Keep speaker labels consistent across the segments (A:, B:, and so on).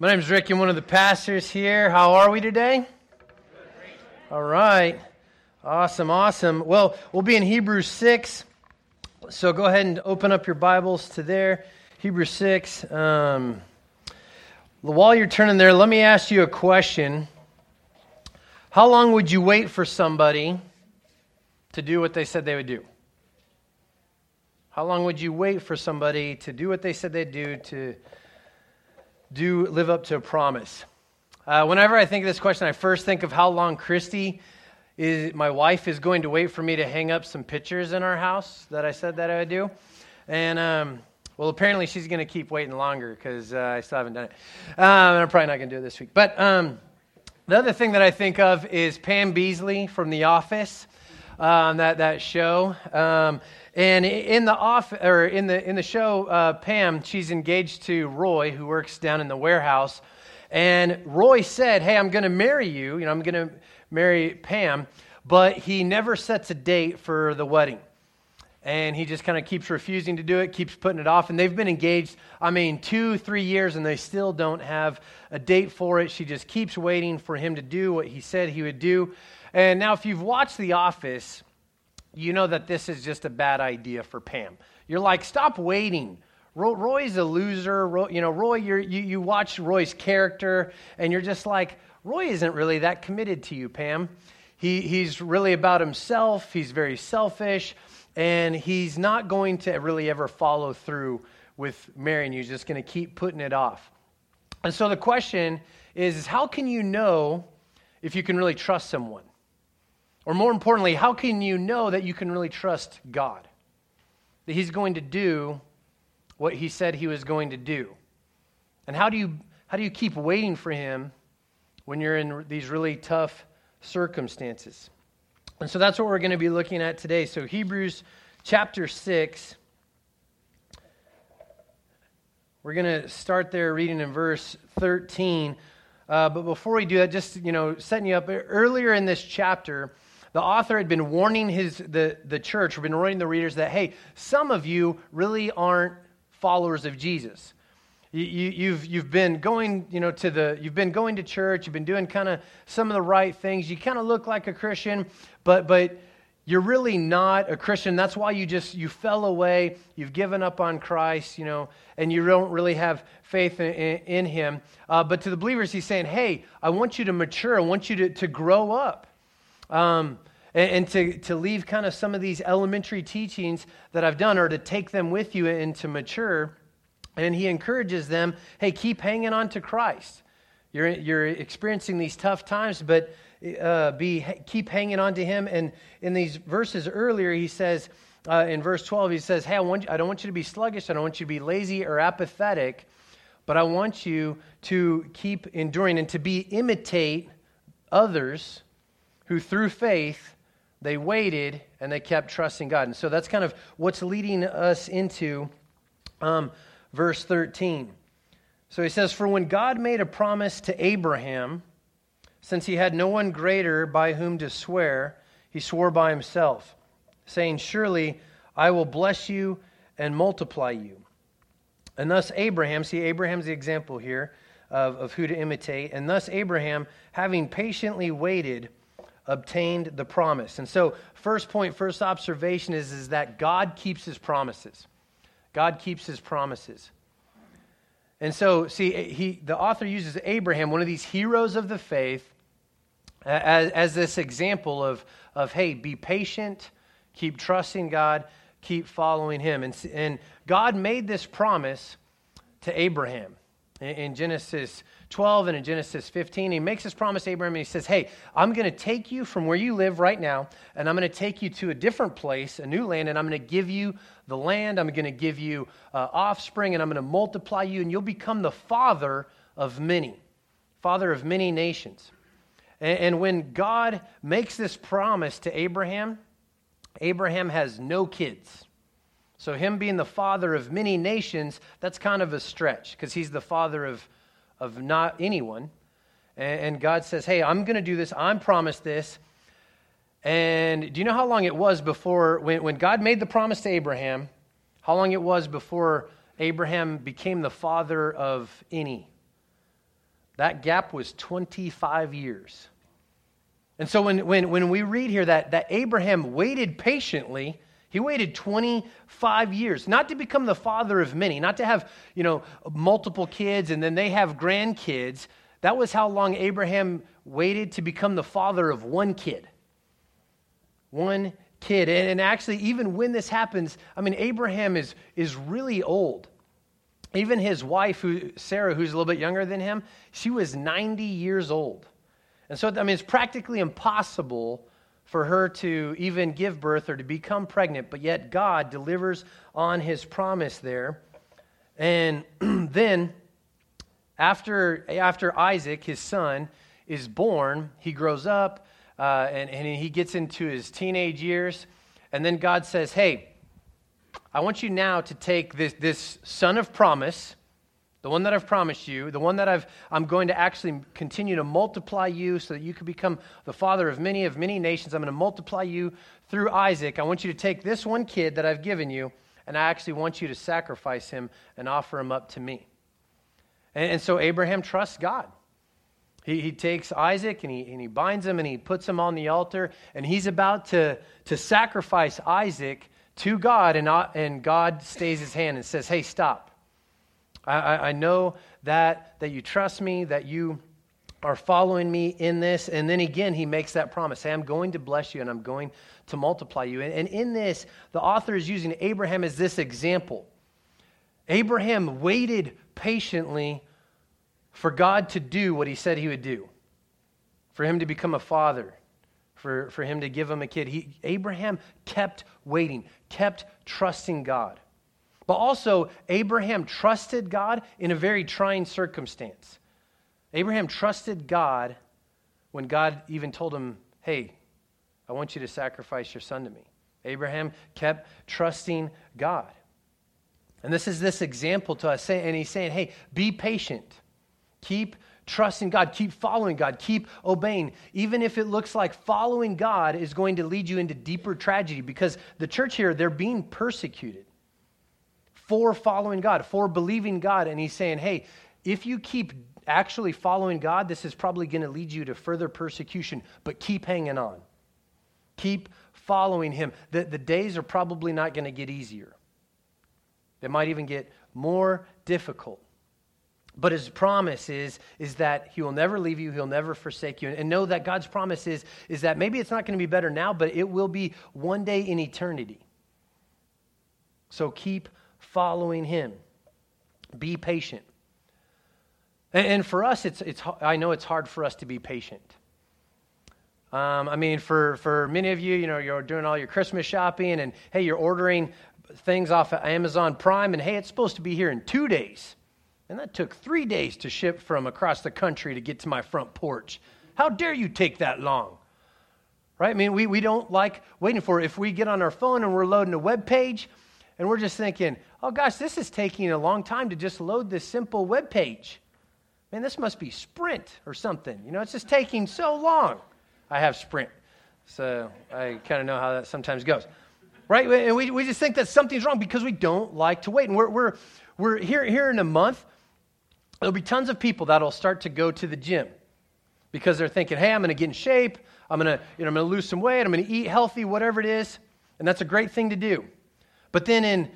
A: My name is Rick. I'm one of the pastors here. How are we today? All right. Awesome, awesome. Well, we'll be in Hebrews 6. So go ahead and open up your Bibles to there. Hebrews 6. Um, while you're turning there, let me ask you a question. How long would you wait for somebody to do what they said they would do? How long would you wait for somebody to do what they said they'd do to do live up to a promise? Uh, whenever I think of this question, I first think of how long Christy is, my wife is going to wait for me to hang up some pictures in our house that I said that I would do. And, um, well, apparently she's going to keep waiting longer because uh, I still haven't done it. Um, and I'm probably not going to do it this week. But um, the other thing that I think of is Pam Beesly from The Office, um, that, that show. And in the off or in the in the show, uh, Pam, she's engaged to Roy, who works down in the warehouse. And Roy said, "Hey, I'm going to marry you. You know, I'm going to marry Pam." But he never sets a date for the wedding. And he just kind of keeps refusing to do it, keeps putting it off. And they've been engaged, I mean, two, three years, and they still don't have a date for it. She just keeps waiting for him to do what he said he would do. And now, if you've watched The Office, you know that this is just a bad idea for Pam. You're like, stop waiting. Roy's a loser. Roy, you know, Roy, you you watch Roy's character, and you're just like, Roy isn't really that committed to you, Pam. He, he's really about himself. He's very selfish, and he's not going to really ever follow through with marrying you. He's just going to keep putting it off. And so the question is how can you know if you can really trust someone? Or more importantly, how can you know that you can really trust God? That He's going to do what He said He was going to do? And how do you, how do you keep waiting for Him when you're in these really tough circumstances? And so that's what we're going to be looking at today. So, Hebrews chapter 6. We're going to start there reading in verse 13. Uh, but before we do that, just, you know, setting you up, earlier in this chapter, the author had been warning his, the, the church, had been warning the readers that, hey, some of you really aren't followers of Jesus. You, you, you've, you've been going, you know, to the, you've been going to church, you've been doing kind of some of the right things. You kind of look like a Christian, but, but you're really not a Christian. That's why you just, you fell away, you've given up on Christ, you know, and you don't really have faith in, in, in him. Uh, but to the believers, he's saying, hey, I want you to mature. I want you to, to grow up. Um, and, and, to, to leave kind of some of these elementary teachings that I've done or to take them with you and to mature. And he encourages them hey, keep hanging on to Christ. You're, you're experiencing these tough times, but uh, be, keep hanging on to him. And in these verses earlier, he says, uh, in verse 12, he says, Hey, I, want, I don't want you to be sluggish. I don't want you to be lazy or apathetic, but I want you to keep enduring and to be imitate others who through faith they waited and they kept trusting God. And so that's kind of what's leading us into um, verse 13. So he says, For when God made a promise to Abraham, since he had no one greater by whom to swear, he swore by himself, saying, Surely I will bless you and multiply you. And thus Abraham, see, Abraham's the example here of, of who to imitate. And thus Abraham, having patiently waited, obtained the promise. And so, first point, first observation is, is that God keeps his promises. God keeps his promises. And so, see, he, the author uses Abraham, one of these heroes of the faith, as, as this example of, of, hey, be patient, keep trusting God, keep following him. And, and God made this promise to Abraham in, in Genesis 12 and in Genesis 15. He makes this promise to Abraham and he says, Hey, I'm going to take you from where you live right now, and I'm going to take you to a different place, a new land, and I'm going to give you the land. I'm going to give you uh, offspring, and I'm going to multiply you, and you'll become the father of many, father of many nations. And, and when God makes this promise to Abraham, Abraham has no kids. So, him being the father of many nations, that's kind of a stretch because he's the father of of not anyone. And God says, Hey, I'm going to do this. I'm promised this. And do you know how long it was before, when, when God made the promise to Abraham, how long it was before Abraham became the father of any? That gap was 25 years. And so when, when, when we read here that, that Abraham waited patiently, he waited 25 years, not to become the father of many, not to have, you know, multiple kids and then they have grandkids. That was how long Abraham waited to become the father of one kid. One kid. And, and actually, even when this happens, I mean, Abraham is, is really old. Even his wife, who, Sarah, who's a little bit younger than him, she was 90 years old. And so, I mean, it's practically impossible for her to even give birth or to become pregnant, but yet God delivers on his promise there. And then, after, after Isaac, his son, is born, he grows up uh, and, and he gets into his teenage years. And then God says, Hey, I want you now to take this, this son of promise, the one that I've promised you, the one that I've, I'm going to actually continue to multiply you so that you can become the father of many, of many nations. I'm going to multiply you through Isaac. I want you to take this one kid that I've given you, and I actually want you to sacrifice him and offer him up to me. And, and so Abraham trusts God. He, he takes Isaac and he, and he binds him and he puts him on the altar, and he's about to, to sacrifice Isaac to God, and, uh, and God stays his hand and says, Hey, stop. I, I know that, that you trust me, that you are following me in this. And then again, he makes that promise hey, I'm going to bless you and I'm going to multiply you. And, and in this, the author is using Abraham as this example. Abraham waited patiently for God to do what he said he would do, for him to become a father, for, for him to give him a kid. He, Abraham kept waiting, kept trusting God. But also, Abraham trusted God in a very trying circumstance. Abraham trusted God when God even told him, Hey, I want you to sacrifice your son to me. Abraham kept trusting God. And this is this example to us, and he's saying, Hey, be patient. Keep trusting God, keep following God, keep obeying, even if it looks like following God is going to lead you into deeper tragedy because the church here, they're being persecuted for following God, for believing God. And he's saying, hey, if you keep actually following God, this is probably going to lead you to further persecution, but keep hanging on. Keep following him. The, the days are probably not going to get easier, they might even get more difficult. But his promise is, is that he will never leave you, he'll never forsake you. And know that God's promise is, is that maybe it's not going to be better now, but it will be one day in eternity. So keep following him. Be patient. And, and for us, it's, it's, I know it's hard for us to be patient. Um, I mean, for, for many of you, you know, you're doing all your Christmas shopping and, hey, you're ordering things off of Amazon Prime, and hey, it's supposed to be here in two days. And that took three days to ship from across the country to get to my front porch. How dare you take that long? Right? I mean, we, we don't like waiting for it. If we get on our phone and we're loading a web page and we're just thinking, oh gosh, this is taking a long time to just load this simple web page. Man, this must be Sprint or something. You know, it's just taking so long. I have Sprint, so I kind of know how that sometimes goes. Right? And we, we just think that something's wrong because we don't like to wait. And we're, we're, we're here, here in a month, there'll be tons of people that'll start to go to the gym because they're thinking, hey, I'm going to get in shape. I'm going to, you know, I'm going to lose some weight. I'm going to eat healthy, whatever it is. And that's a great thing to do. But then in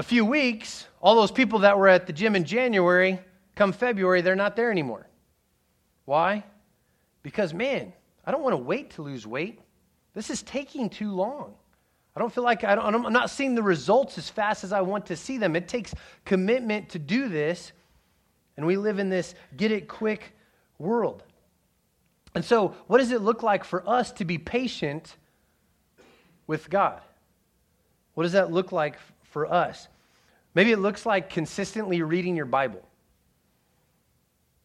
A: a few weeks, all those people that were at the gym in January, come February, they're not there anymore. Why? Because, man, I don't want to wait to lose weight. This is taking too long. I don't feel like I don't, I'm not seeing the results as fast as I want to see them. It takes commitment to do this. And we live in this get it quick world. And so, what does it look like for us to be patient with God? What does that look like for us? Maybe it looks like consistently reading your Bible.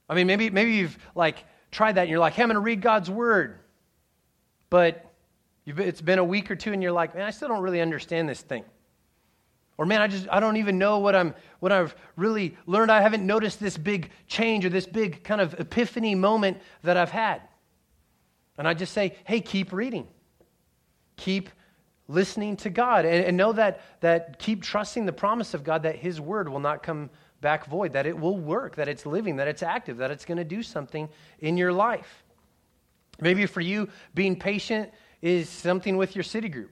A: I mean, maybe, maybe you've like tried that and you're like, hey, I'm going to read God's word. But it's been a week or two and you're like, man, I still don't really understand this thing. Or man, I just I don't even know what I'm what I've really learned. I haven't noticed this big change or this big kind of epiphany moment that I've had. And I just say, hey, keep reading. Keep listening to God. And, and know that that keep trusting the promise of God that His word will not come back void, that it will work, that it's living, that it's active, that it's going to do something in your life. Maybe for you, being patient is something with your city group.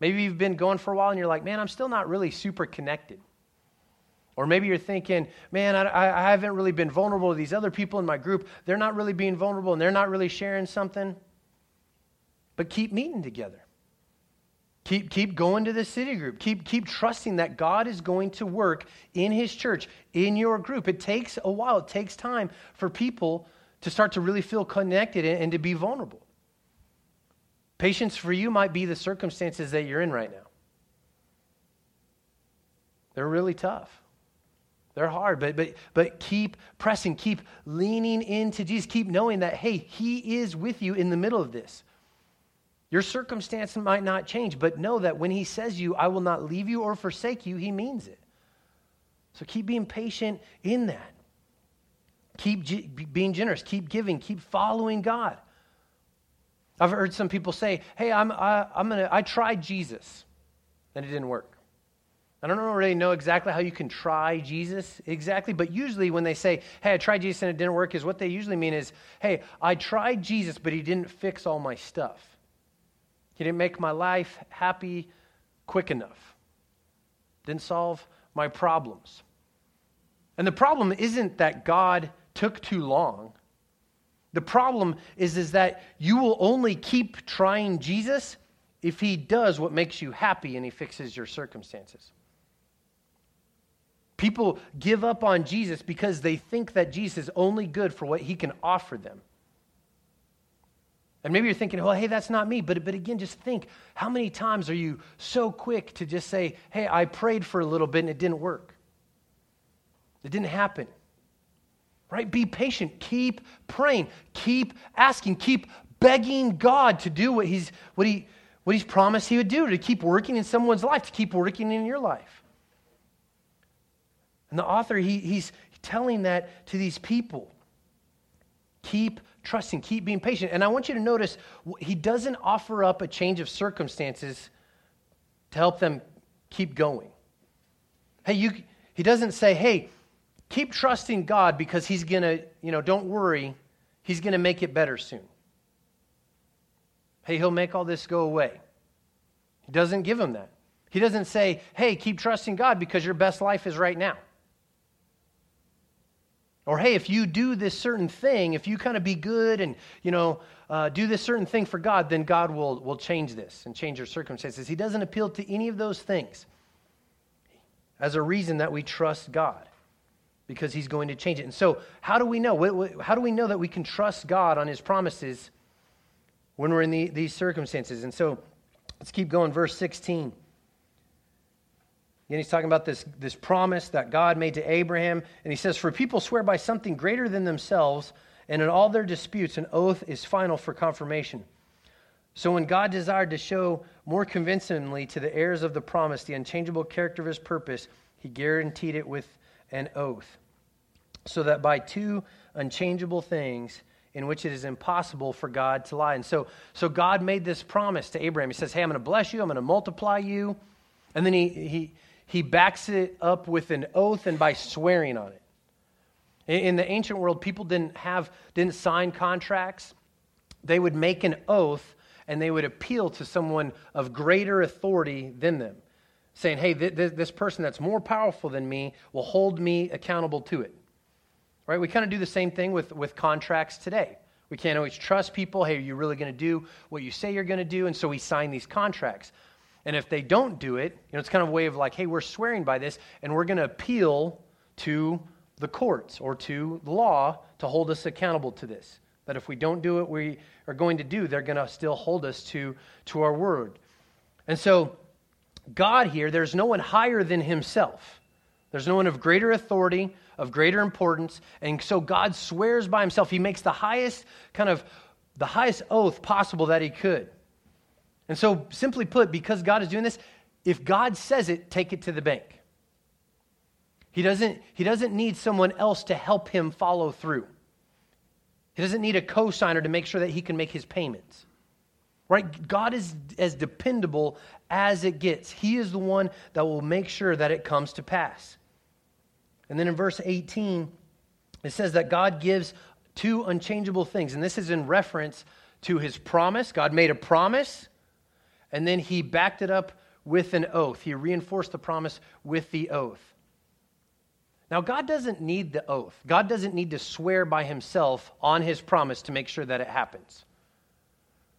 A: Maybe you've been going for a while and you're like, man, I'm still not really super connected. Or maybe you're thinking, man, I, I haven't really been vulnerable to these other people in my group. They're not really being vulnerable and they're not really sharing something. But keep meeting together. Keep, keep going to the city group. Keep, keep trusting that God is going to work in his church, in your group. It takes a while, it takes time for people to start to really feel connected and, and to be vulnerable. Patience for you might be the circumstances that you're in right now. They're really tough. They're hard, but, but, but keep pressing, keep leaning into Jesus, keep knowing that, hey, He is with you in the middle of this. Your circumstance might not change, but know that when He says you, I will not leave you or forsake you, He means it. So keep being patient in that. Keep g- being generous, keep giving, keep following God. I've heard some people say, hey, I'm, I, I'm gonna, I tried Jesus, and it didn't work. I don't really know exactly how you can try Jesus exactly, but usually when they say, hey, I tried Jesus and it didn't work, is what they usually mean is, hey, I tried Jesus, but he didn't fix all my stuff. He didn't make my life happy quick enough, didn't solve my problems. And the problem isn't that God took too long. The problem is, is that you will only keep trying Jesus if he does what makes you happy and he fixes your circumstances. People give up on Jesus because they think that Jesus is only good for what he can offer them. And maybe you're thinking, well, hey, that's not me. But, but again, just think how many times are you so quick to just say, hey, I prayed for a little bit and it didn't work? It didn't happen. Right? Be patient. Keep praying. Keep asking. Keep begging God to do what he's, what, he, what he's promised he would do, to keep working in someone's life, to keep working in your life. And the author, he, he's telling that to these people. Keep trusting, keep being patient. And I want you to notice, he doesn't offer up a change of circumstances to help them keep going. Hey, you, he doesn't say, hey, keep trusting God because he's going to, you know, don't worry, he's going to make it better soon. Hey, he'll make all this go away. He doesn't give them that. He doesn't say, hey, keep trusting God because your best life is right now. Or, hey, if you do this certain thing, if you kind of be good and, you know, uh, do this certain thing for God, then God will, will change this and change your circumstances. He doesn't appeal to any of those things as a reason that we trust God because he's going to change it. And so, how do we know? How do we know that we can trust God on his promises when we're in the, these circumstances? And so, let's keep going. Verse 16. Again, he's talking about this, this promise that God made to Abraham. And he says, For people swear by something greater than themselves, and in all their disputes, an oath is final for confirmation. So when God desired to show more convincingly to the heirs of the promise the unchangeable character of his purpose, he guaranteed it with an oath. So that by two unchangeable things, in which it is impossible for God to lie. And so, so God made this promise to Abraham. He says, Hey, I'm going to bless you, I'm going to multiply you. And then he, he, he backs it up with an oath and by swearing on it. In the ancient world, people didn't have didn't sign contracts. They would make an oath and they would appeal to someone of greater authority than them, saying, "Hey, th- th- this person that's more powerful than me will hold me accountable to it." Right? We kind of do the same thing with with contracts today. We can't always trust people. Hey, are you really going to do what you say you're going to do? And so we sign these contracts. And if they don't do it, you know, it's kind of a way of like, hey, we're swearing by this, and we're going to appeal to the courts or to the law to hold us accountable to this. That if we don't do what we are going to do, they're going to still hold us to, to our word. And so, God here, there's no one higher than himself. There's no one of greater authority, of greater importance. And so God swears by himself. He makes the highest kind of the highest oath possible that he could. And so, simply put, because God is doing this, if God says it, take it to the bank. He doesn't, he doesn't need someone else to help him follow through. He doesn't need a cosigner to make sure that he can make his payments. Right? God is as dependable as it gets. He is the one that will make sure that it comes to pass. And then in verse 18, it says that God gives two unchangeable things. And this is in reference to his promise. God made a promise, and then he backed it up with an oath. He reinforced the promise with the oath. Now, God doesn't need the oath. God doesn't need to swear by himself on his promise to make sure that it happens.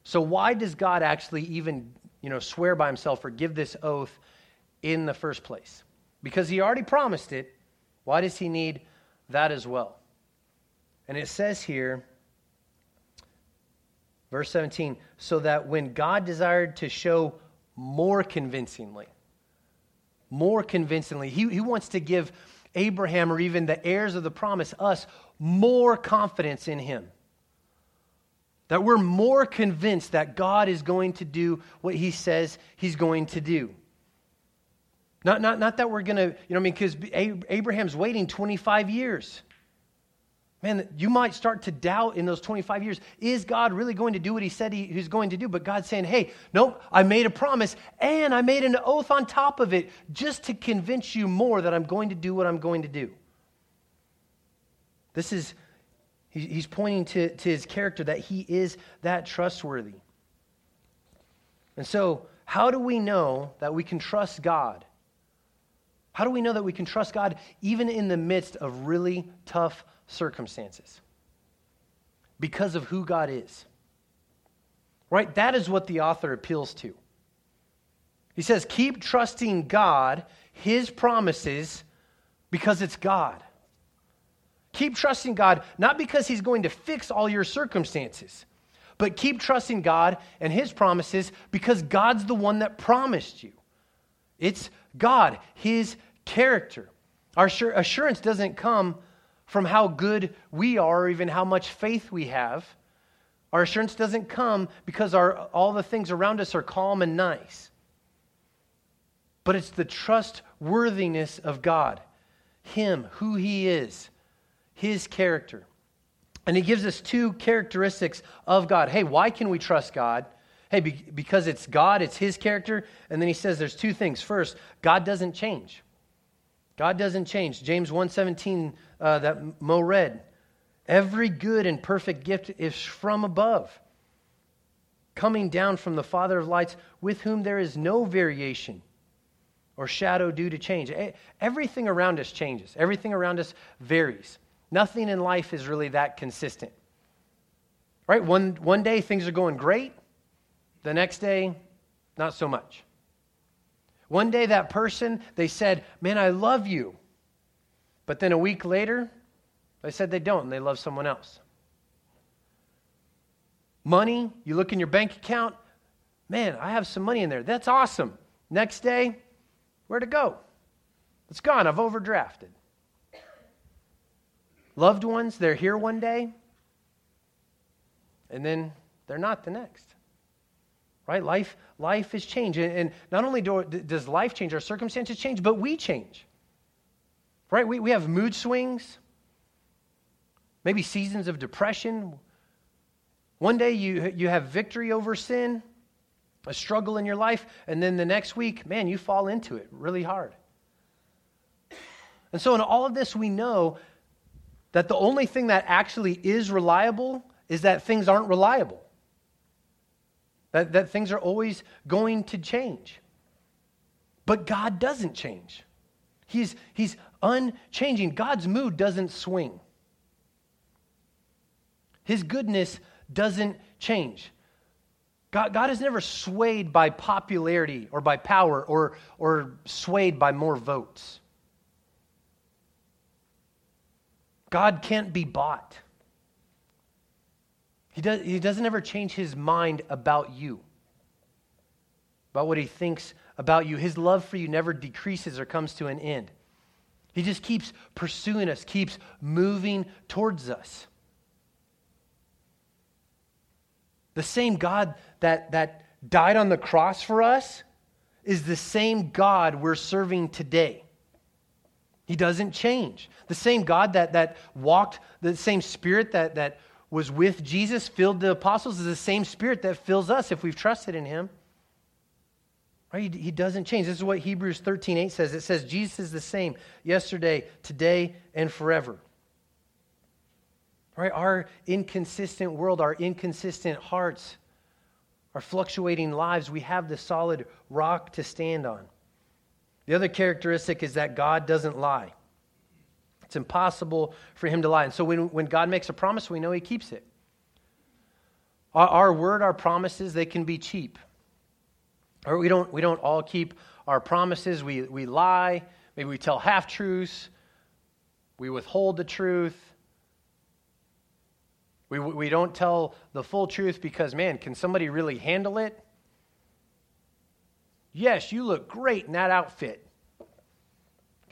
A: So, why does God actually even you know, swear by himself or give this oath in the first place? Because he already promised it. Why does he need that as well? And it says here, verse 17, so that when God desired to show more convincingly, more convincingly, he, he wants to give Abraham or even the heirs of the promise, us, more confidence in him. That we're more convinced that God is going to do what he says he's going to do. Not, not, not that we're going to, you know, I mean, because Abraham's waiting 25 years. Man, you might start to doubt in those 25 years is God really going to do what he said he, he's going to do? But God's saying, hey, nope, I made a promise and I made an oath on top of it just to convince you more that I'm going to do what I'm going to do. This is, he's pointing to, to his character that he is that trustworthy. And so, how do we know that we can trust God? How do we know that we can trust God even in the midst of really tough circumstances because of who God is. Right? That is what the author appeals to. He says, keep trusting God, His promises, because it's God. Keep trusting God, not because He's going to fix all your circumstances, but keep trusting God and His promises because God's the one that promised you. It's God, His character. Our assurance doesn't come from how good we are or even how much faith we have. Our assurance doesn't come because our, all the things around us are calm and nice. But it's the trustworthiness of God, Him, who He is, His character. And He gives us two characteristics of God. Hey, why can we trust God? Hey, be, because it's God, it's His character. And then He says there's two things. First, God doesn't change. God doesn't change. James 1:17 uh, that Mo read. Every good and perfect gift is from above, coming down from the Father of lights, with whom there is no variation or shadow due to change. Everything around us changes. Everything around us varies. Nothing in life is really that consistent. Right? One, one day things are going great. The next day, not so much. One day, that person, they said, Man, I love you. But then a week later, they said they don't and they love someone else. Money, you look in your bank account, man, I have some money in there. That's awesome. Next day, where'd it go? It's gone. I've overdrafted. Loved ones, they're here one day, and then they're not the next right? Life, life is changed. And not only do, does life change, our circumstances change, but we change, right? We, we have mood swings, maybe seasons of depression. One day you, you have victory over sin, a struggle in your life, and then the next week, man, you fall into it really hard. And so, in all of this, we know that the only thing that actually is reliable is that things aren't reliable that, that things are always going to change. But God doesn't change. He's, he's unchanging. God's mood doesn't swing. His goodness doesn't change. God, God is never swayed by popularity or by power or, or swayed by more votes. God can't be bought. He, does, he doesn't ever change his mind about you, about what he thinks about you. His love for you never decreases or comes to an end. He just keeps pursuing us, keeps moving towards us. The same God that, that died on the cross for us is the same God we're serving today. He doesn't change. The same God that, that walked, the same spirit that, that was with Jesus, filled the apostles, is the same spirit that fills us if we've trusted in him. Right? He, he doesn't change. This is what Hebrews 13 8 says. It says, Jesus is the same yesterday, today, and forever. Right? Our inconsistent world, our inconsistent hearts, our fluctuating lives, we have the solid rock to stand on. The other characteristic is that God doesn't lie. It's impossible for him to lie. And so when, when God makes a promise, we know he keeps it. Our, our word, our promises, they can be cheap. Or we don't, we don't all keep our promises. We, we lie. Maybe we tell half truths. We withhold the truth. We, we don't tell the full truth because, man, can somebody really handle it? Yes, you look great in that outfit.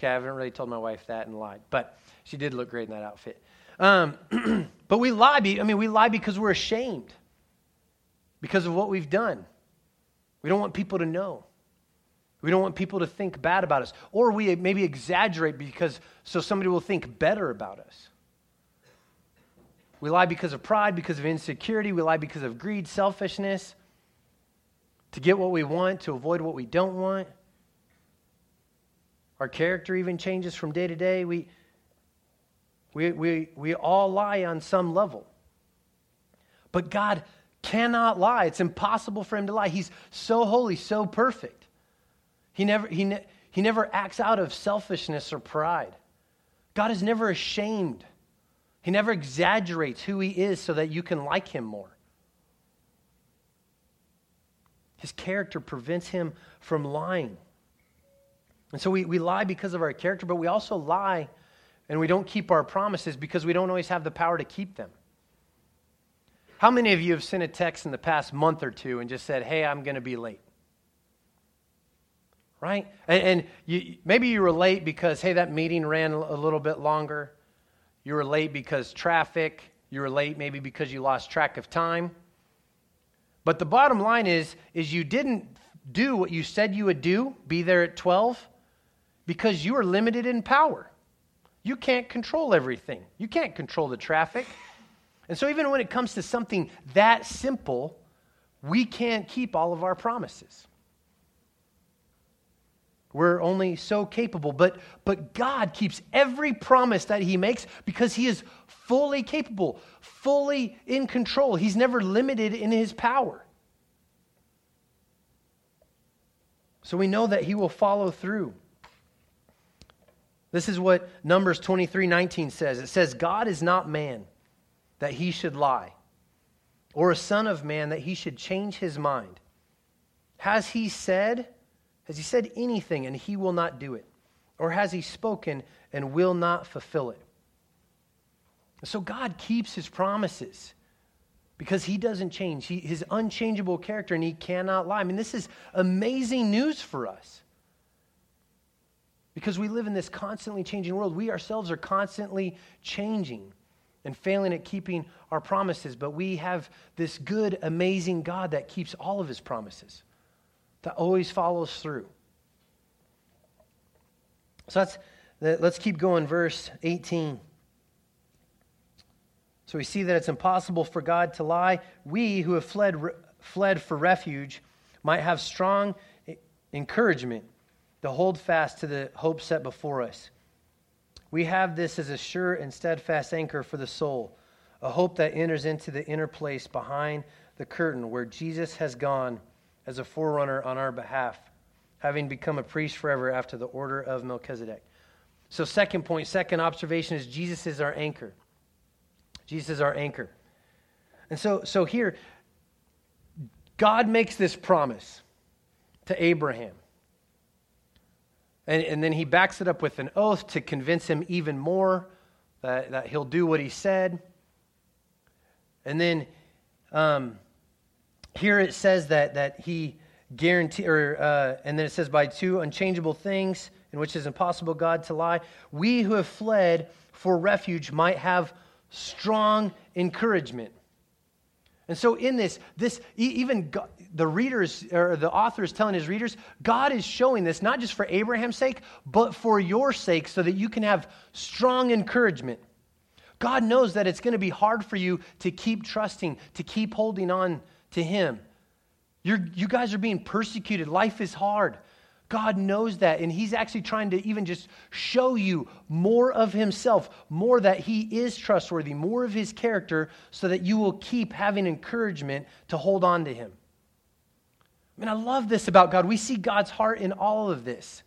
A: Okay, I haven't really told my wife that and lied, but she did look great in that outfit. Um, but we lie. I mean, we lie because we're ashamed because of what we've done. We don't want people to know. We don't want people to think bad about us. Or we maybe exaggerate because so somebody will think better about us. We lie because of pride, because of insecurity. We lie because of greed, selfishness, to get what we want, to avoid what we don't want. Our character even changes from day to day. We, we, we, we all lie on some level. But God cannot lie. It's impossible for him to lie. He's so holy, so perfect. He never, he, ne- he never acts out of selfishness or pride. God is never ashamed he never exaggerates who he is so that you can like him more. His character prevents him from lying. And so we, we lie because of our character, but we also lie and we don't keep our promises because we don't always have the power to keep them. How many of you have sent a text in the past month or two and just said, hey, I'm going to be late? Right? And, and you, maybe you were late because, hey, that meeting ran a little bit longer. You were late because traffic. You were late maybe because you lost track of time. But the bottom line is, is you didn't do what you said you would do, be there at 12, because you are limited in power. You can't control everything. You can't control the traffic. And so even when it comes to something that simple, we can't keep all of our promises. We're only so capable. But, but God keeps every promise that He makes because He is fully capable, fully in control. He's never limited in His power. So we know that He will follow through. This is what Numbers 23 19 says. It says, God is not man that he should lie, or a son of man that he should change his mind. Has he said, has he said anything and he will not do it? Or has he spoken and will not fulfill it? So God keeps his promises because he doesn't change. He, his unchangeable character and he cannot lie. I mean, this is amazing news for us. Because we live in this constantly changing world. We ourselves are constantly changing and failing at keeping our promises, but we have this good, amazing God that keeps all of his promises that always follows through. So that's, let's keep going, verse 18. So we see that it's impossible for God to lie. We who have fled, fled for refuge might have strong encouragement to hold fast to the hope set before us. We have this as a sure and steadfast anchor for the soul, a hope that enters into the inner place behind the curtain where Jesus has gone as a forerunner on our behalf, having become a priest forever after the order of Melchizedek. So, second point, second observation is Jesus is our anchor. Jesus is our anchor. And so, so here, God makes this promise to Abraham. And, and then he backs it up with an oath to convince him even more that, that he'll do what he said. And then um, here it says that, that he guarantee, or, uh, and then it says, by two unchangeable things in which is impossible God to lie, we who have fled for refuge might have strong encouragement. And so, in this, this even God, the readers or the author is telling his readers, God is showing this not just for Abraham's sake, but for your sake, so that you can have strong encouragement. God knows that it's going to be hard for you to keep trusting, to keep holding on to Him. You're, you guys are being persecuted. Life is hard. God knows that. And He's actually trying to even just show you more of Himself, more that He is trustworthy, more of His character, so that you will keep having encouragement to hold on to Him. I mean, I love this about God. We see God's heart in all of this.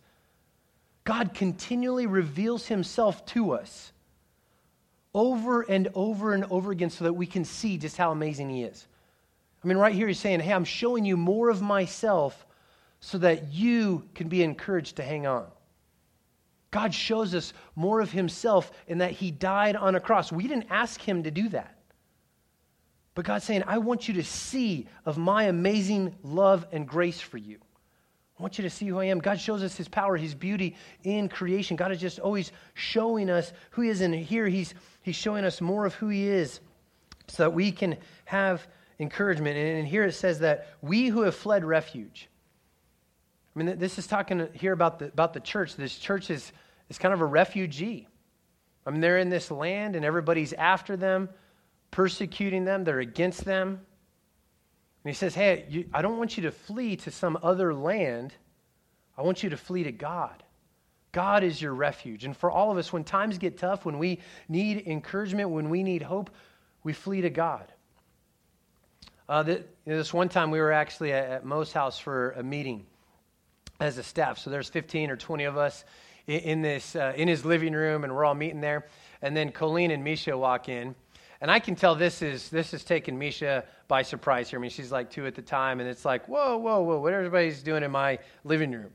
A: God continually reveals Himself to us over and over and over again so that we can see just how amazing He is. I mean, right here, He's saying, Hey, I'm showing you more of myself so that you can be encouraged to hang on. God shows us more of himself in that he died on a cross. We didn't ask him to do that. But God's saying, I want you to see of my amazing love and grace for you. I want you to see who I am. God shows us his power, his beauty in creation. God is just always showing us who he is. And here he's, he's showing us more of who he is so that we can have encouragement. And here it says that we who have fled refuge. I mean, this is talking here about the, about the church. This church is, is kind of a refugee. I mean, they're in this land and everybody's after them, persecuting them, they're against them. And he says, Hey, you, I don't want you to flee to some other land. I want you to flee to God. God is your refuge. And for all of us, when times get tough, when we need encouragement, when we need hope, we flee to God. Uh, this one time we were actually at, Mo's house for a meeting as a staff. So there's 15 or 20 of us in, this uh, in his living room, and we're all meeting there. And then Colleen and Misha walk in, and I can tell this is this is taking Misha by surprise here. I mean, she's like two at the time, and it's like, whoa, whoa, whoa, what everybody's doing in my living room,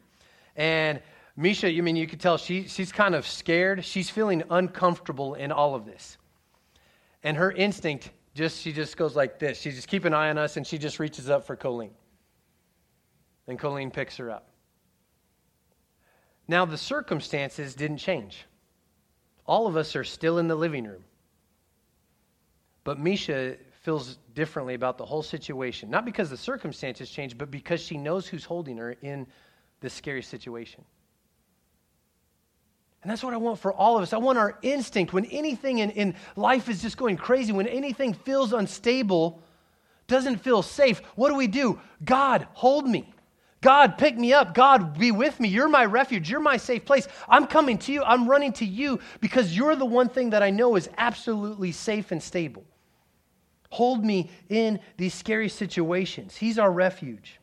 A: and Misha, you mean you could tell she she's kind of scared. She's feeling uncomfortable in all of this, and her instinct just she just goes like this. She just keep an eye on us, and she just reaches up for Colleen, and Colleen picks her up. Now, the circumstances didn't change. All of us are still in the living room. But Misha feels differently about the whole situation. Not because the circumstances changed, but because she knows who's holding her in this scary situation. And that's what I want for all of us. I want our instinct when anything in, in life is just going crazy, when anything feels unstable, doesn't feel safe, what do we do? God, hold me. God, pick me up. God, be with me. You're my refuge. You're my safe place. I'm coming to you. I'm running to you because you're the one thing that I know is absolutely safe and stable. Hold me in these scary situations. He's our refuge.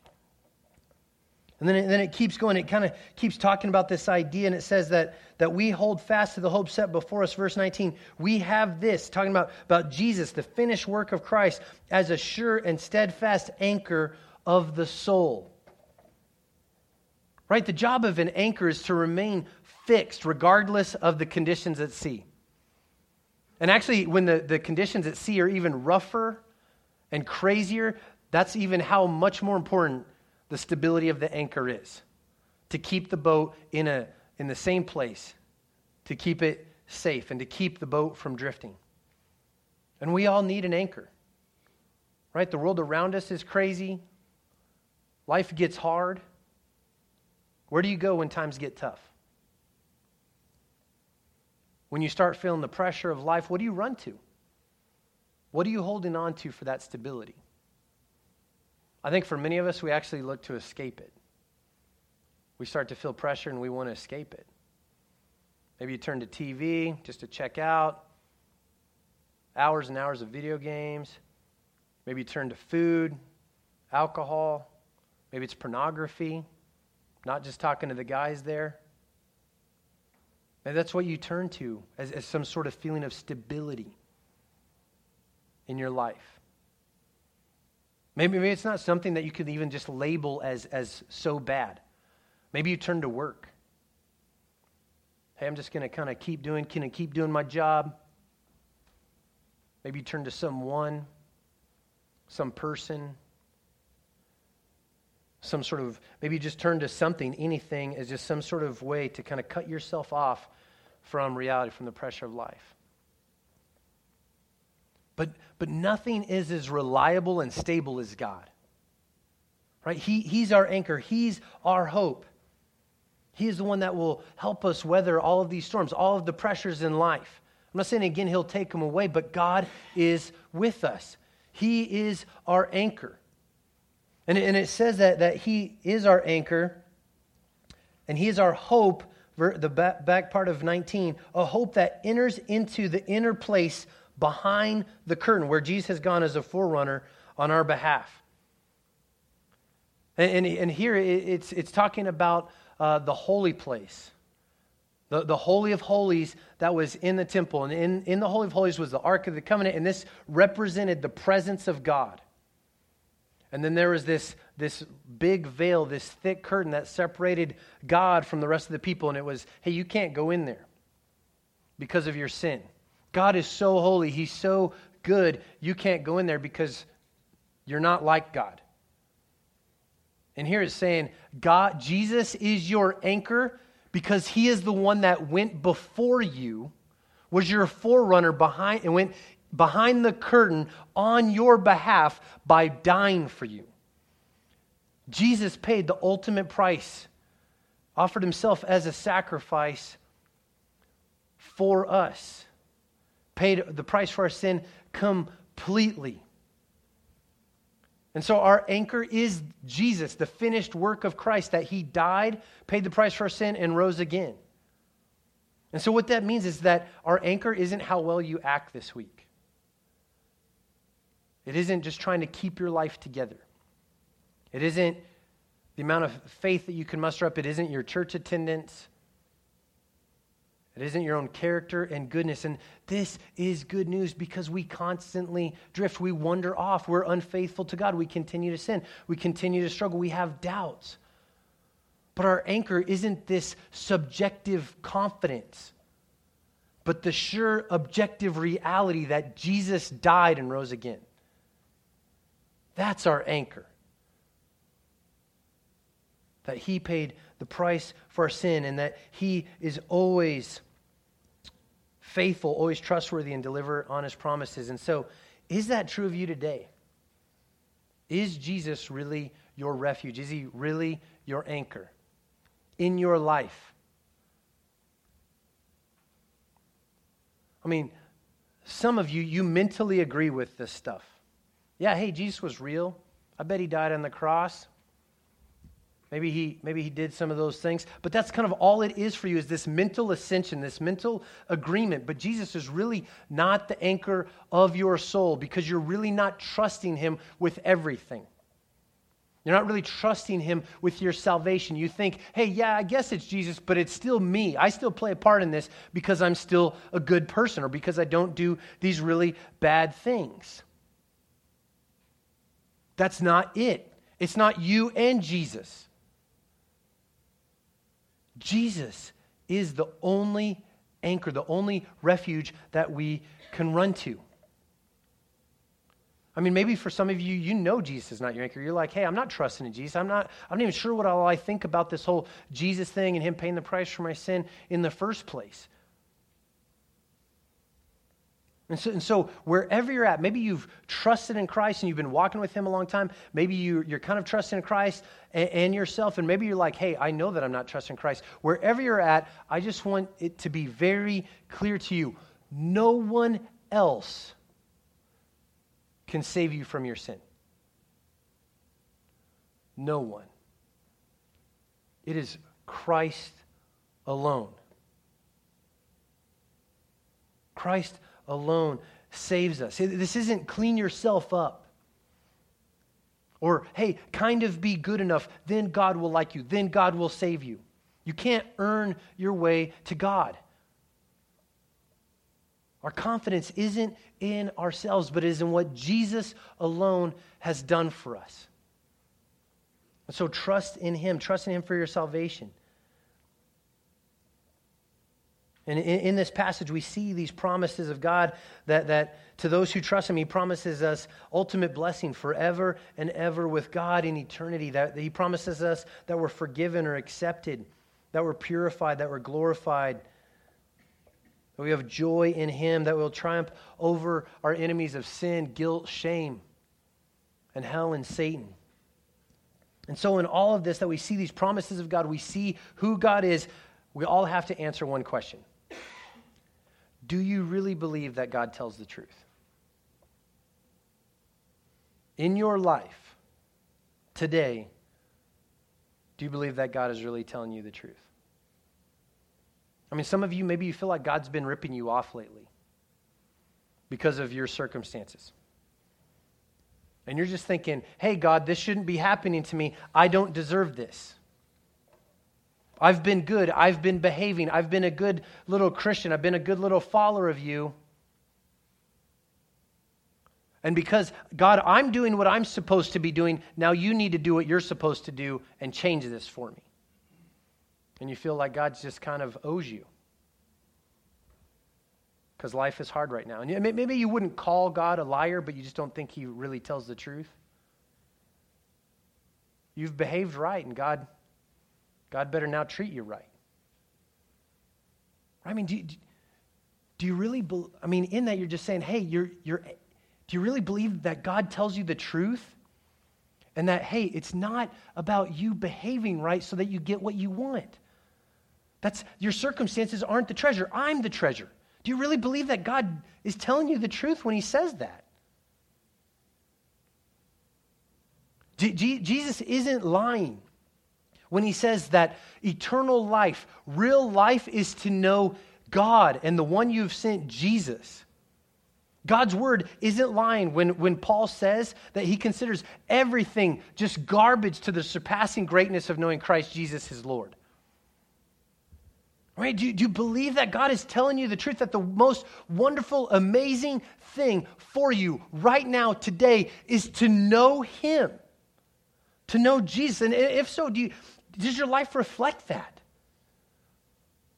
A: And then it, then it keeps going. It kind of keeps talking about this idea, and it says that, that we hold fast to the hope set before us. Verse 19, we have this, talking about, about Jesus, the finished work of Christ, as a sure and steadfast anchor of the soul. Right? The job of an anchor is to remain fixed regardless of the conditions at sea. And actually, when the, the conditions at sea are even rougher and crazier, that's even how much more important the stability of the anchor is. To keep the boat in, a, in the same place, to keep it safe, and to keep the boat from drifting. And we all need an anchor. Right? The world around us is crazy, life gets hard. Where do you go when times get tough? When you start feeling the pressure of life, what do you run to? What are you holding on to for that stability? I think for many of us, we actually look to escape it. We start to feel pressure and we want to escape it. Maybe you turn to TV just to check out, hours and hours of video games. Maybe you turn to food, alcohol. Maybe it's pornography. Not just talking to the guys there. Maybe that's what you turn to as, as some sort of feeling of stability in your life. Maybe, maybe it's not something that you could even just label as, as so bad. Maybe you turn to work. Hey, I'm just going to kind of keep doing, can I keep doing my job? Maybe you turn to someone, some person, some sort of, maybe just turn to something, anything, as just some sort of way to kind of cut yourself off from reality, from the pressure of life. But, but nothing is as reliable and stable as God. Right? He, he's our anchor, He's our hope. He is the one that will help us weather all of these storms, all of the pressures in life. I'm not saying again He'll take them away, but God is with us. He is our anchor. And, and it says that, that He is our anchor and He is our hope, the back, part of 19, a hope that enters into the inner place behind the curtain where Jesus has gone as a forerunner on our behalf. And, and, and here it's, it's talking about uh, the holy place. The, the Holy of Holies that was in the temple. And in, in the Holy of Holies was the Ark of the Covenant, and this represented the presence of God. And then there was this, this big veil, this thick curtain that separated God from the rest of the people. And it was, hey, you can't go in there because of your sin. God is so holy, He's so good, you can't go in there because you're not like God. And here it's saying, God, Jesus is your anchor because he is the one that went before you, was your forerunner behind, and went behind the curtain on your behalf by dying for you. Jesus paid the ultimate price, offered himself as a sacrifice for us, paid the price for our sin completely. And so our anchor is Jesus, the finished work of Christ, that he died, paid the price for our sin, and rose again. And so what that means is that our anchor isn't how well you act this week. It isn't just trying to keep your life together. It isn't the amount of faith that you can muster up. It isn't your church attendance. It isn't your own character and goodness. And this is good news because we constantly drift. We wander off. We're unfaithful to God. We continue to sin. We continue to struggle. We have doubts. But our anchor isn't this subjective confidence, but the sure objective reality that Jesus died and rose again. That's our anchor. That he paid the price for our sin and that he is always faithful, always trustworthy, and deliver on his promises. And so, is that true of you today? Is Jesus really your refuge? Is he really your anchor in your life? I mean, some of you, you mentally agree with this stuff. Yeah, hey, Jesus was real. I bet he died on the cross. Maybe he, maybe he did some of those things, but that's kind of all it is for you is this mental ascension, this mental agreement. But Jesus is really not the anchor of your soul because you're really not trusting him with everything. You're not really trusting him with your salvation. You think, hey, yeah, I guess it's Jesus, but it's still me. I still play a part in this because I'm still a good person or because I don't do these really bad things. That's not it. It's not you and Jesus. Jesus is the only anchor, the only refuge that we can run to. I mean, maybe for some of you, you know Jesus is not your anchor. You're like, hey, I'm not trusting in Jesus. I'm not, I'm not even sure what all I think about this whole Jesus thing and him paying the price for my sin in the first place. And so, and so, wherever you're at, maybe you've trusted in Christ and you've been walking with Him a long time. Maybe you, you're kind of trusting in Christ and, and, yourself, and maybe you're like, hey, I know that I'm not trusting Christ. Wherever you're at, I just want it to be very clear to you no one else can save you from your sin. No one. It is Christ alone. Christ alone saves us. This isn't clean yourself up. Or, hey, kind of be good enough, then God will like you, then God will save you. You can't earn your way to God. Our confidence isn't in ourselves, but is in what Jesus alone has done for us. And so trust in Him, trust in Him for your salvation. And in, in, this passage, we see these promises of God that, that to those who trust Him, He promises us ultimate blessing forever and ever with God in eternity. That, that He promises us that we're forgiven or accepted, that we're purified, that we're glorified, that we have joy in Him, that we'll triumph over our enemies of sin, guilt, shame, and hell and Satan. And so, in all of this, that we see these promises of God, we see who God is, we all have to answer one question do you really believe that God tells the truth? In your life today, do you believe that God is really telling you the truth? I mean, some of you, maybe you feel like God's been ripping you off lately because of your circumstances. And you're just thinking, hey, God, this shouldn't be happening to me. I don't deserve this. I've been good. I've been behaving. I've been a good little Christian. I've been a good little follower of you. And because, God, I'm doing what I'm supposed to be doing, now you need to do what you're supposed to do and change this for me. And you feel like God just kind of owes you. Because life is hard right now. And maybe you wouldn't call God a liar, but you just don't think he really tells the truth. You've behaved right, and God God better now treat you right. I mean, do you, do you really, be, I mean, in that you're just saying, hey, you're, you're, do you really believe that God tells you the truth? And that, hey, it's not about you behaving right so that you get what you want. That's, your circumstances aren't the treasure. I'm the treasure. Do you really believe that God is telling you the truth when he says that? Jesus isn't lying when he says that eternal life, real life, is to know God and the one you've sent, Jesus. God's word isn't lying when, when Paul says that he considers everything just garbage to the surpassing greatness of knowing Christ Jesus, his Lord. Right? Do do you believe that God is telling you the truth that the most wonderful, amazing thing for you right now, today, is to know Him? To know Jesus. And if so, do you, does your life reflect that?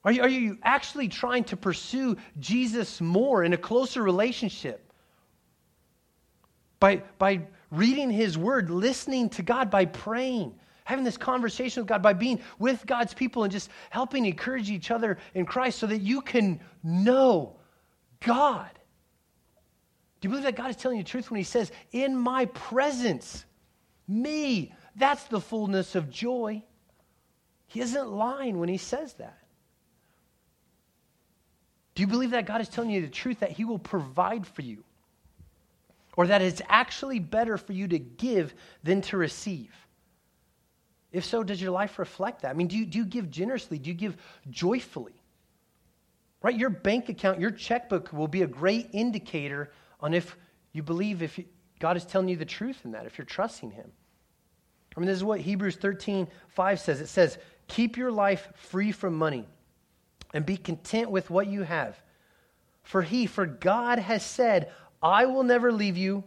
A: Are you, are you actually trying to pursue Jesus more in a closer relationship? By, by reading His Word, listening to God, by praying, having this conversation with God, by being with God's people and just helping encourage each other in Christ so that you can know God. Do you believe that God is telling you the truth when He says, In my presence, me, that's the fullness of joy? He isn't lying when he says that. Do you believe that God is telling you the truth that he will provide for you? Or that it's actually better for you to give than to receive? If so, does your life reflect that? I mean, do you, do you give generously? Do you give joyfully? Right? Your bank account, your checkbook will be a great indicator on if you believe if God is telling you the truth in that, if you're trusting Him. I mean, this is what Hebrews 13, 5 says. It says, Keep your life free from money and be content with what you have. For he, for God has said, I will never leave you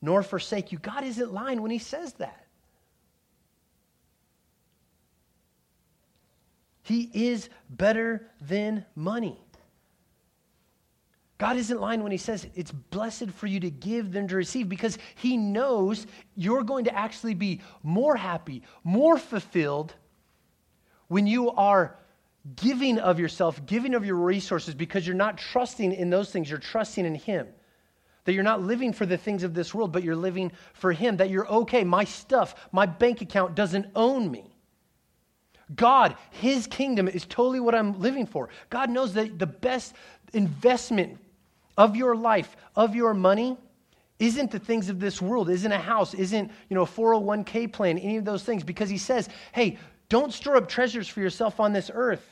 A: nor forsake you. God isn't lying when he says that. He is better than money. God isn't lying when he says it's blessed for you to give than to receive because he knows you're going to actually be more happy, more fulfilled when you are giving of yourself, giving of your resources because you're not trusting in those things, you're trusting in Him. That you're not living for the things of this world, but you're living for Him. That you're okay, my stuff, my bank account doesn't own me. God, His kingdom is totally what I'm living for. God knows that the best investment of your life, of your money, isn't the things of this world, isn't a house, isn't, you know, a 401k plan, any of those things, because He says, hey, don't store up treasures for yourself on this earth.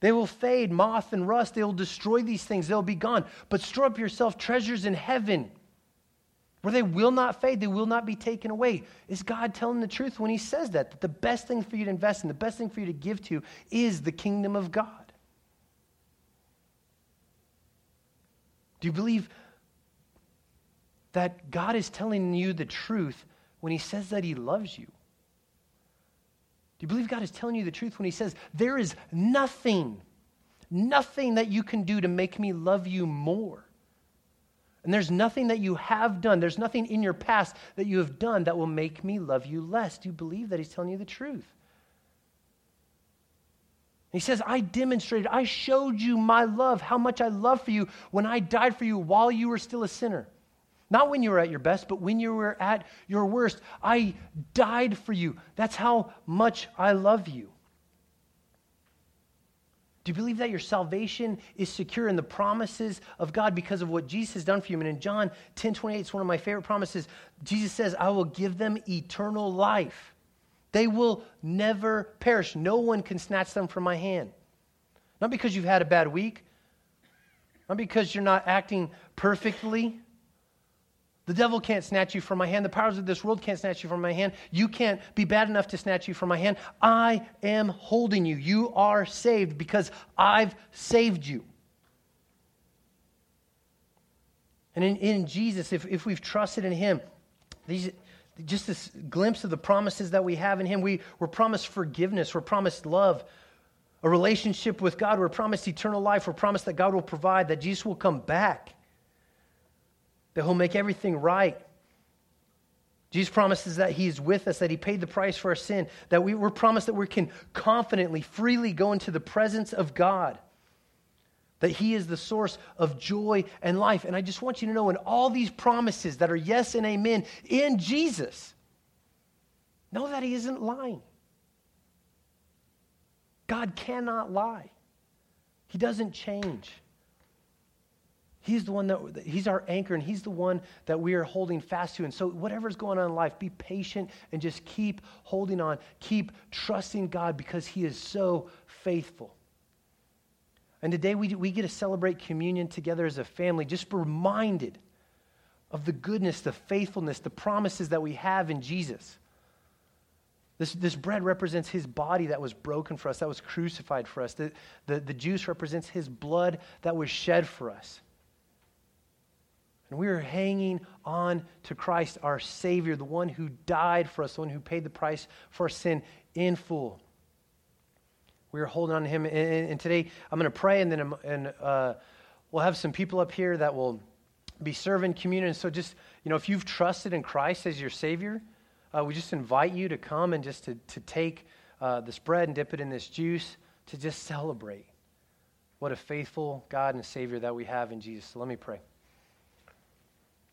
A: They will fade, moth and rust. They will destroy these things. They'll be gone. But store up yourself treasures in heaven where they will not fade, they will not be taken away. Is God telling the truth when He says that? That the best thing for you to invest in, the best thing for you to give to is the kingdom of God? Do you believe that God is telling you the truth when He says that He loves you? Do you believe God is telling you the truth when He says, There is nothing, nothing that you can do to make me love you more? And there's nothing that you have done, there's nothing in your past that you have done that will make me love you less. Do you believe that He's telling you the truth? He says, I demonstrated, I showed you my love, how much I love for you when I died for you while you were still a sinner. Not when you were at your best, but when you were at your worst. I died for you. That's how much I love you. Do you believe that your salvation is secure in the promises of God because of what Jesus has done for you? And in John 10 28, it's one of my favorite promises. Jesus says, I will give them eternal life. They will never perish. No one can snatch them from my hand. Not because you've had a bad week, not because you're not acting perfectly. The devil can't snatch you from my hand. The powers of this world can't snatch you from my hand. You can't be bad enough to snatch you from my hand. I am holding you. You are saved because I've saved you. And in, in Jesus, if, if we've trusted in Him, these, just this glimpse of the promises that we have in Him, we, we're promised forgiveness, we're promised love, a relationship with God. We're promised eternal life. We're promised that God will provide, that Jesus will come back, that He'll make everything right. Jesus promises that He is with us, that He paid the price for our sin, that we, we're promised that we can confidently, freely go into the presence of God, that He is the source of joy and life. And I just want you to know in all these promises that are yes and amen in Jesus, know that He isn't lying. God cannot lie. He doesn't change. He's the one that, he's our anchor and he's the one that we are holding fast to. And so, whatever's going on in life, be patient and just keep holding on. Keep trusting God because he is so faithful. And today we, we get to celebrate communion together as a family, just reminded of the goodness, the faithfulness, the promises that we have in Jesus. This, this bread represents his body that was broken for us, that was crucified for us. The, the, the juice represents his blood that was shed for us. And we are hanging on to Christ, our Savior, the one who died for us, the one who paid the price for our sin in full. We are holding on to him. And, and today I'm going to pray, and then and, uh, we'll have some people up here that will be serving communion. So just, you know, if you've trusted in Christ as your Savior, uh, we just invite you to come and just to, to take uh, this bread and dip it in this juice to just celebrate what a faithful God and Savior that we have in Jesus. So let me pray.